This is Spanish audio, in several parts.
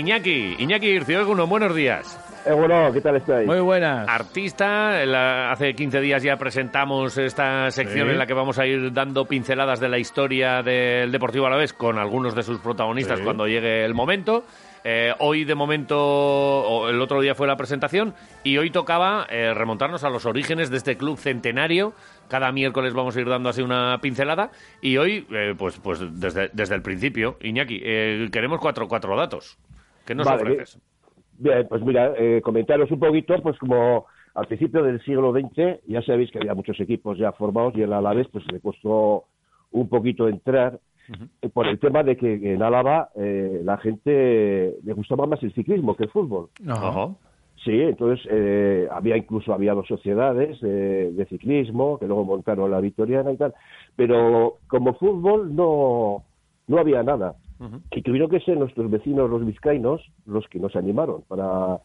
Iñaki, Iñaki Ircioguno, buenos días. Eh, bueno, ¿qué tal estáis? Muy buenas. Artista, la- hace 15 días ya presentamos esta sección Sí. en la que vamos a ir dando pinceladas de la historia del Deportivo Alavés con algunos de sus protagonistas Sí. cuando llegue el momento. Eh, hoy de momento, o el otro día fue la presentación y hoy tocaba eh, remontarnos a los orígenes de este club centenario. Cada miércoles vamos a ir dando así una pincelada y hoy, eh, pues, pues desde, desde el principio, Iñaki, eh, queremos cuatro, cuatro datos. ¿Qué nos Vale, ofreces? Bien, pues mira, eh, comentaros un poquito, pues como al principio del siglo XX, ya sabéis que había muchos equipos ya formados y el Alavés pues le costó un poquito entrar eh, por el tema de que en Álava eh, la gente le gustaba más el ciclismo que el fútbol. Sí, entonces eh, había incluso había dos sociedades de, de ciclismo que luego montaron la Victoriana y tal, pero como fútbol no no había nada y tuvieron que ser nuestros vecinos los vizcaínos los que nos animaron para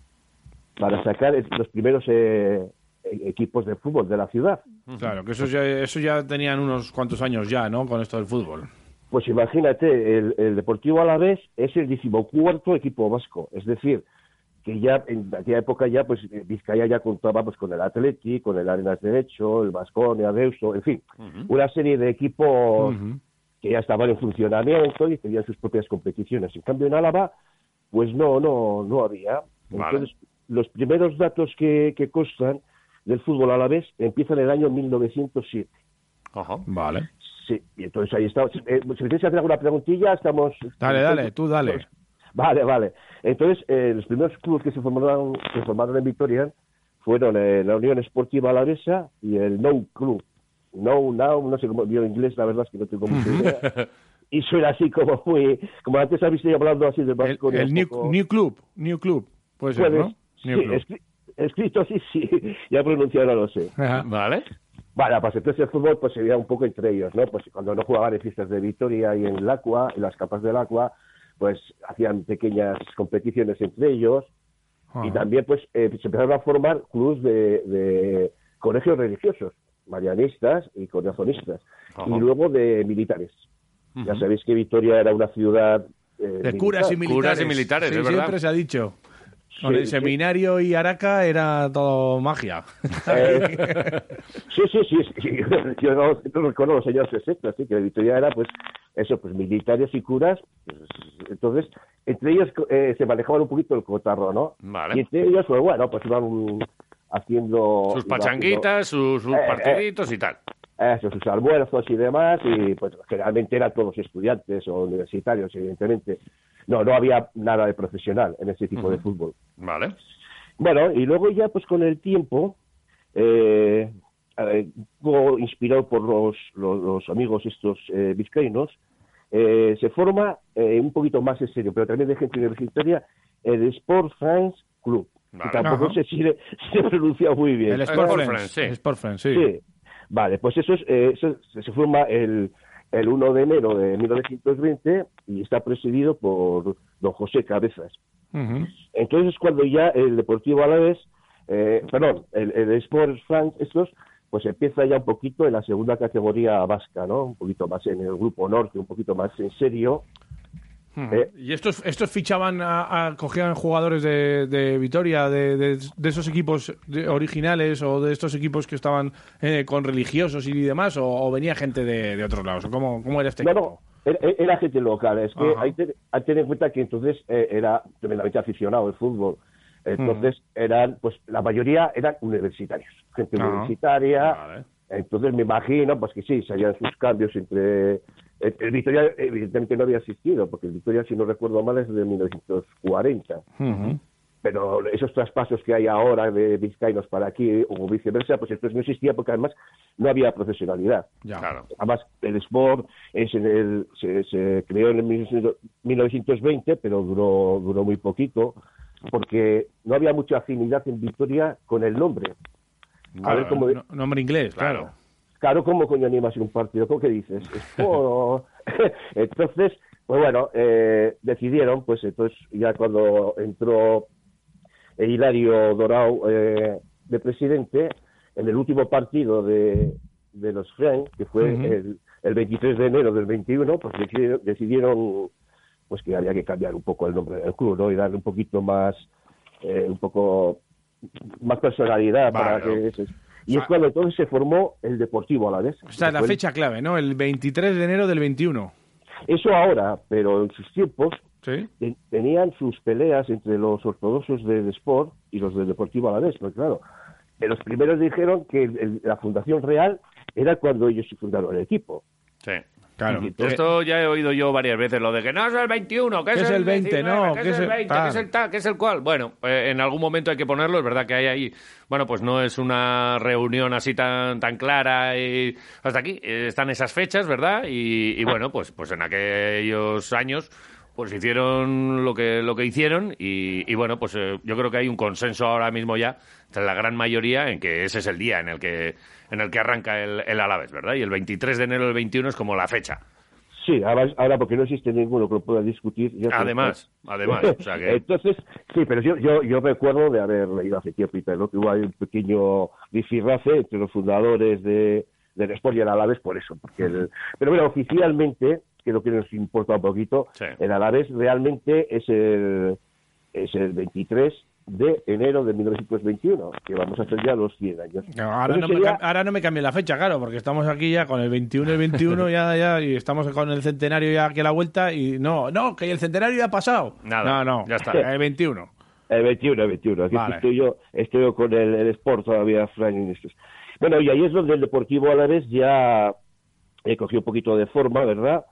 para sacar los primeros eh, equipos de fútbol de la ciudad. Claro, que eso ya, eso ya tenían unos cuantos años ya, ¿no? Con esto del fútbol. Pues imagínate, el, el Deportivo Alavés es el decimocuarto equipo vasco, es decir, que ya en aquella época ya pues eh, Vizcaya ya contaba pues con el Atleti, con el Arenas de Hecho, el Vasconia, Deusto, en fin, una serie de equipos. Que ya estaban en funcionamiento y tenían sus propias competiciones. En cambio en Álava pues no no no había. Vale. Entonces los primeros datos que, que constan del fútbol alavés empiezan en el año 1907. Ajá. Vale. Sí, y entonces ahí está. Eh, si me queréis hacer alguna preguntilla, estamos... Dale, dale, tú dale. Vale, vale. Entonces, eh, los primeros clubes que se formaron, se formaron en Vitoria fueron eh, la Unión Esportiva Alavesa y el No Club. No, Now, no sé cómo, yo en inglés la verdad es que no tengo mucha idea. Y suena así como muy... Como antes habéis estado hablando así de El, Vasconia. el un new, poco- New Club, New Club, puede ser, ¿no? Sí, New Club. escri- escrito sí, sí. Ya pronunciado no lo sé. Ajá. Vale. Bueno, pues entonces el fútbol pues se veía un poco entre ellos, ¿no? Pues cuando no jugaban en fiestas de Vitoria y en el Aqua, en las capas del Aqua, pues hacían pequeñas competiciones entre ellos y también pues eh, se empezaron a formar clubes de, de colegios religiosos, marianistas y corazonistas, Ajá. y luego de militares. Ya sabéis que Vitoria era una ciudad... eh, De curas y militar. militares. Curas y militares, Sí, es verdad. siempre se ha dicho. Con Sí, el sí. seminario y Araca era todo magia. Eh, sí, sí, sí, sí. Yo no, no recuerdo los años 60, así que Vitoria era, pues, eso, pues, militares y curas. pues, entonces, entre ellos eh, se manejaban un poquito el cotarro, ¿no? Vale. Y entre ellos, pues, bueno, pues iban haciendo... Sus pachanguitas, sus, sus Eh, eh. partiditos y tal. eso, sus almuerzos y demás, y pues generalmente eran todos estudiantes o universitarios, evidentemente. No, no había nada de profesional en ese tipo de fútbol. Vale. Bueno, y luego ya pues con el tiempo, eh, eh, inspirado por los, los, los amigos estos eh, vizcaínos, eh, se forma un poquito más en serio, pero también de gente universitaria, el Sport France Club. Vale. tampoco sé si le- se pronuncia muy bien. El Sport Sport Friends, Friends. sí. El Sport Friends, sí. Sí. Vale, pues eso, es, eh, eso se- se forma el, el 1 de enero de 1920 y está presidido por don José Cabezas. Entonces es cuando ya el Deportivo Alavés, eh, perdón, el, el Sports France, estos, pues empieza ya un poquito en la segunda categoría vasca, ¿no? Un poquito más en el grupo norte, un poquito más en serio. Eh, ¿Y estos, estos fichaban, a, a- cogían jugadores de, de Vitoria, de, de- de esos equipos de- originales o de estos equipos que estaban eh, con religiosos y demás? ¿O, o venía gente de, de otros lados? ¿O ¿Cómo, cómo era este no, equipo? no, era, era gente local. Es que Ajá. hay, que hay que tener en cuenta que entonces eh, era tremendamente aficionado al fútbol. Entonces eran, pues la mayoría eran universitarios, gente Ajá. universitaria. Vale. Entonces me imagino, pues que sí, se sus cambios entre... El, el Victoria evidentemente no había existido, porque el Victoria, si no recuerdo mal, es de 1940. Ujú. pero esos traspasos que hay ahora de vizcaínos para aquí o viceversa, pues entonces no existía porque además no había profesionalidad. Claro. Además, el Sport es en el, se, se creó en el 1920, pero duró, duró muy poquito, porque no había mucha afinidad en Vitoria con el nombre. A ver cómo, No- nombre inglés, claro. Claro, ¿cómo coño animas un partido? ¿Cómo que dices? Entonces, pues bueno, eh, decidieron, pues entonces ya cuando entró Hilario Dorao eh, de presidente, en el último partido de, de los Frank, que fue el, el 23 de enero del 21, pues decidieron, decidieron, pues que había que cambiar un poco el nombre del club, ¿no? Y darle un poquito más, eh, un poco más personalidad para Claro. Y es cuando entonces se formó el Deportivo Alavés. Esta es la Fue fecha clave, ¿no? El 23 de enero del 21. Eso ahora, pero en sus tiempos Sí. tenían sus peleas entre los ortodoxos del Sport y los del Deportivo Alavés, porque claro, los primeros dijeron que el- el- la fundación real era cuando ellos fundaron el equipo. Sí. Claro. Entonces- Esto ya he oído yo varias veces, lo de que no es el 21, que es, Que es el 20, 19, no, que que es el el 20, que tal. es el tal, que es el cual. Bueno, eh, en algún momento hay que ponerlo, es verdad que hay ahí, bueno, pues no es una reunión así tan, tan clara y hasta aquí eh, están esas fechas, ¿verdad? Y, y bueno, pues, pues en aquellos años pues hicieron lo que lo que hicieron y, y bueno, pues eh, yo creo que hay un consenso ahora mismo ya entre la gran mayoría en que ese es el día en el que en el que arranca el, el Alavés, ¿verdad? Y el 23 de enero del 21 es como la fecha. Sí, ahora, ahora porque no existe ninguno que lo pueda discutir. ya Además, además, o sea que... Entonces, sí, pero yo, yo, yo recuerdo de haber leído hace tiempo y ¿no? que hubo ahí un pequeño rifirrafe entre los fundadores de, del Sport y el Alavés por eso. Porque el- pero bueno, oficialmente, que es lo que nos importa un poquito, Sí. el Alavés realmente es el, es el 23 de enero de 1921, que vamos a hacer ya los 100 años. No, ahora, no me, sería- cam- ahora no me cambie la fecha, claro, porque estamos aquí ya con el 21 y 21 ya, ya, y estamos con el centenario ya aquí a la vuelta y no, no, que el centenario ya ha pasado. Nada, no, no, ya está. El 21. El 21, el 21. Aquí Vale. estoy yo, estoy yo con el, el Sport todavía, Frank. Bueno, y ahí es donde el Deportivo Alavés ya eh, cogió un poquito de forma, ¿verdad?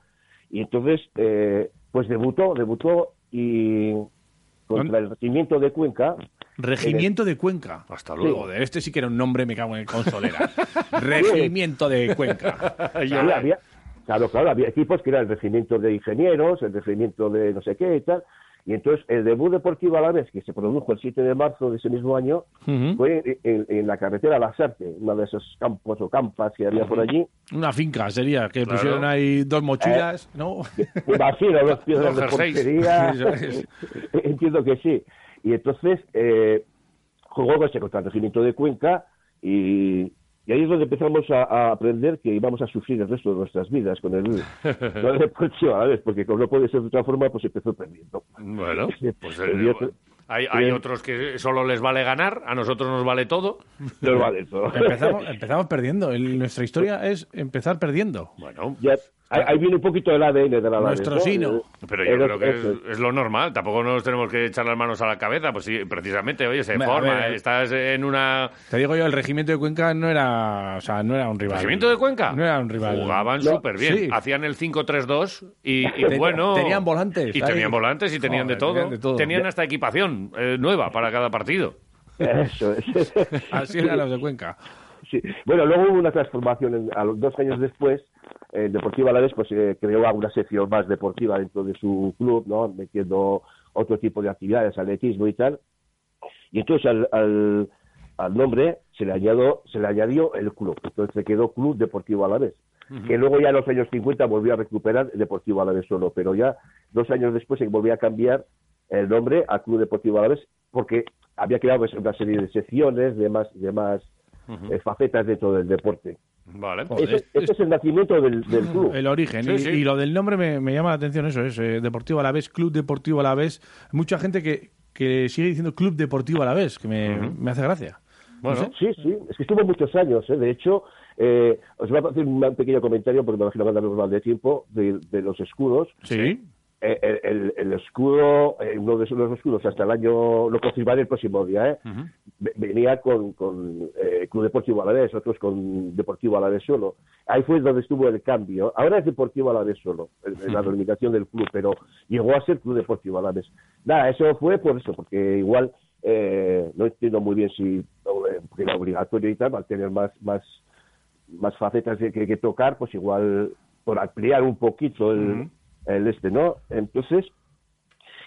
Y entonces, eh, pues debutó, debutó y contra el Regimiento de Cuenca. Regimiento de Cuenca. Hasta luego. Este sí que era un nombre, me cago en el consolera. Regimiento de Cuenca. Había, claro, claro, había equipos que eran el Regimiento de Ingenieros, el Regimiento de no sé qué y tal. Y entonces el debut deportivo Alavés, que se produjo el 7 de marzo de ese mismo año, fue en, en la carretera La Sarte, uno de esos campos o campas que había por allí. Una finca sería, que Claro. pusieron ahí dos mochilas, ¿no? Me imagino dos piedras Dos de portería. Es. Entiendo que sí. Y entonces eh, jugó con ese contra el regimiento de Cuenca y, y ahí es donde empezamos a, a aprender que íbamos a sufrir el resto de nuestras vidas con el, con el Deportivo Alavés, porque como no puede ser de otra forma, pues empezó perdiendo. Bueno, pues eh, El día- hay, hay eh, otros que solo les vale ganar, a nosotros nos vale todo. No vale todo. Empezamos, empezamos perdiendo. El- nuestra historia es empezar perdiendo. Bueno, Ya, ahí, ahí viene un poquito el ADN de la Nuestro sino. pero yo creo que es, lo normal. Tampoco nos tenemos que echar las manos a la cabeza. Pues sí, precisamente, oye, se forma. ver. Estás en una. Te digo yo, el regimiento de Cuenca no era, o sea, no era un rival. ¿Regimiento de Cuenca? No era un rival. Jugaban No, súper bien. sí. Hacían el 5-3-2 y, y Ten- bueno. tenían volantes Y ahí. tenían volantes y tenían, de, todo. tenían de todo. Tenían hasta equipación eh, nueva para cada partido. Eso es. Así eran los de Cuenca. Sí. Bueno, luego hubo una transformación en- a los dos años después. El Deportivo Alavés pues eh, creó una sección más deportiva dentro de su club, ¿no? Metiendo otro tipo de actividades, atletismo y tal. Y entonces al, al, al nombre se le añadió se le añadió el club. Entonces se quedó Club Deportivo Alavés. Que luego ya en los años 50 volvió a recuperar el Deportivo Alavés solo, pero ya dos años después se volvió a cambiar el nombre a Club Deportivo Alavés porque había creado pues, una serie de secciones, de más, de más eh, facetas dentro del deporte. Vale. Joder, Ese, es- ese es el nacimiento del, del club. El origen. Sí, y, sí. y lo del nombre me, me llama la atención eso, es eh, Deportivo Alavés, Club Deportivo Alavés. Mucha gente que, que sigue diciendo Club Deportivo Alavés, que me, me hace gracia. Bueno, Sí, sí, es que estuvo muchos años. ¿eh? De hecho, eh, os voy a hacer un pequeño comentario porque me imagino que andamos mal de tiempo de, de los escudos. Sí. Eh, el, el- el escudo, eh, uno de los escudos hasta el año, lo confirmaré el próximo día, ¿eh? Venía con, con eh, Club Deportivo Alavés, otros con Deportivo Alavés solo. Ahí fue donde estuvo el cambio. Ahora es Deportivo Alavés solo, en, la denominación del club, pero llegó a ser Club Deportivo Alavés. Nada, eso fue por eso, porque igual eh, no entiendo muy bien si eh, era obligatorio y tal, va a tener más, más, más facetas que, que tocar, pues igual por ampliar un poquito el, el este, ¿no? Entonces,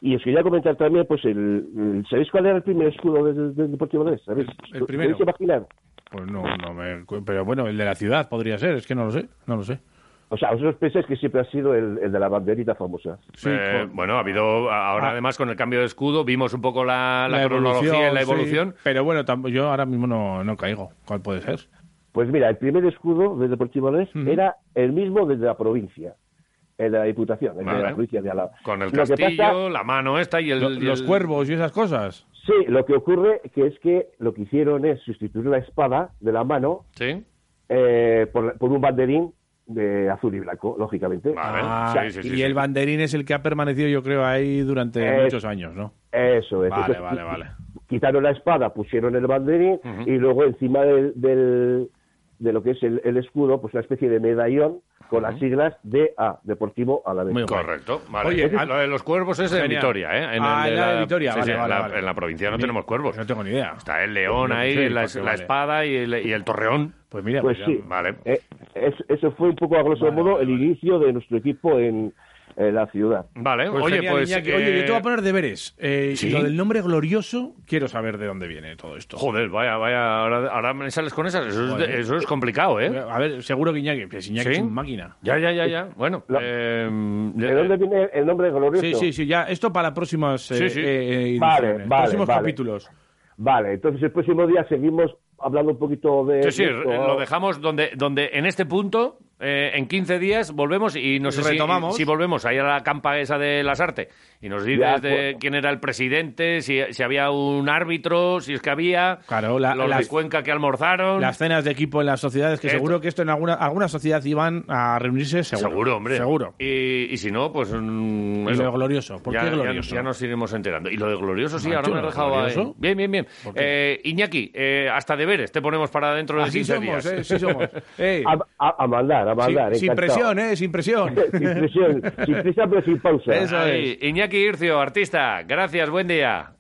y os quería comentar también, pues, el, el- ¿sabéis cuál era el primer escudo del, del Deportivo de ¿Sabéis? El- el primero. ¿Podéis imaginar? Pues no, no me... Pero bueno, el de la ciudad podría ser, es que no lo sé, no lo sé. O sea, vosotros pensáis que siempre ha sido el, el de la banderita famosa. Sí, Eh, con- Bueno, ha habido, ahora Ah. además con el cambio de escudo, vimos un poco la, la, cronología y la sí, evolución. pero bueno, tam- yo ahora mismo no, no caigo. ¿Cuál puede ser? Pues mira, el primer escudo del Deportivo Alavés Ujú. era el mismo desde la provincia, el de la Diputación, el Vale. de la provincia de Álava. Con el Lo castillo, pasa- la mano esta y el... Lo- y los cuervos y esas cosas. sí, lo que ocurre que es que lo que hicieron es sustituir la espada de la mano Sí, eh, por, por un banderín de azul y blanco, lógicamente. Vale. Ah, sí, sí, sí, y sí. el banderín es el que ha permanecido, yo creo, ahí durante Eh, muchos años, ¿no? Eso es. Vale, Entonces, vale, vale. Quitaron la espada, pusieron el banderín y luego encima del, del- de lo que es el, el escudo, pues una especie de medallón con las siglas DA, Deportivo Alavés. Muy guay. Correcto, vale. Oye, lo de los cuervos es en. Vitoria, ¿eh? En Ah, el la de Vitoria, sí, vale, sí, vale, en, la, vale. en la provincia no tenemos cuervos. No tengo ni idea. Está el león ahí, Sí, la, la vale. espada y el, y el torreón. Pues mira, Pues ya- sí. Vale. Eh, es- eso fue un poco a grosso Vale, modo vale, el vale. inicio de nuestro equipo en, en la ciudad. Vale, Pues oye, genial, pues... Iñaki. Oye, yo te voy a eh, poner deberes. Eh, lo del nombre glorioso, quiero saber de dónde viene todo esto. Joder, vaya, vaya, ahora, ahora me sales con esas. Eso es, Joder. de- eso es complicado, ¿eh? A ver, seguro que Iñaki, pues Iñaki ¿Sí? es un máquina. Ya, ya, ya, ya. Bueno, La- eh, ¿De dónde viene el nombre glorioso? Sí, sí, sí, ya. Esto para próximas eh, Sí, sí. eh, Vale, vale, próximos vale. capítulos. Vale, entonces el próximo día seguimos hablando un poquito de... Sí, sí, esto. lo dejamos donde, donde en este punto, eh, en 15 días, volvemos y no sé si, Retomamos. si volvemos ahí a la campa esa de las artes y nos dices Ya, de pues. quién era el presidente, si, si había un árbitro, si es que había, Claro, la- los las- de Cuenca que almorzaron. Las cenas de equipo en las sociedades, que Esto- seguro que esto en alguna, alguna sociedad iban a reunirse, seguro. Seguro, hombre. Seguro. Y, y si no, pues. mm, Y eso. lo glorioso. ¿Por ya, qué glorioso? Ya, nos iremos enterando. Y lo de glorioso, sí, Macho, ahora me has ¿lo dejado ahí. glorioso? Bien, bien, bien. Eh, Iñaki, eh, hasta deberes te ponemos para dentro de Así 15 somos, días. eh, sí somos. Eh, A, a- a mandar, a mandar. sin, presión, ¿eh? Sin presión. sin presión, sin prisa pero sin pausa. Eso Ahí, Iñaki Ircio, artista, gracias, buen día.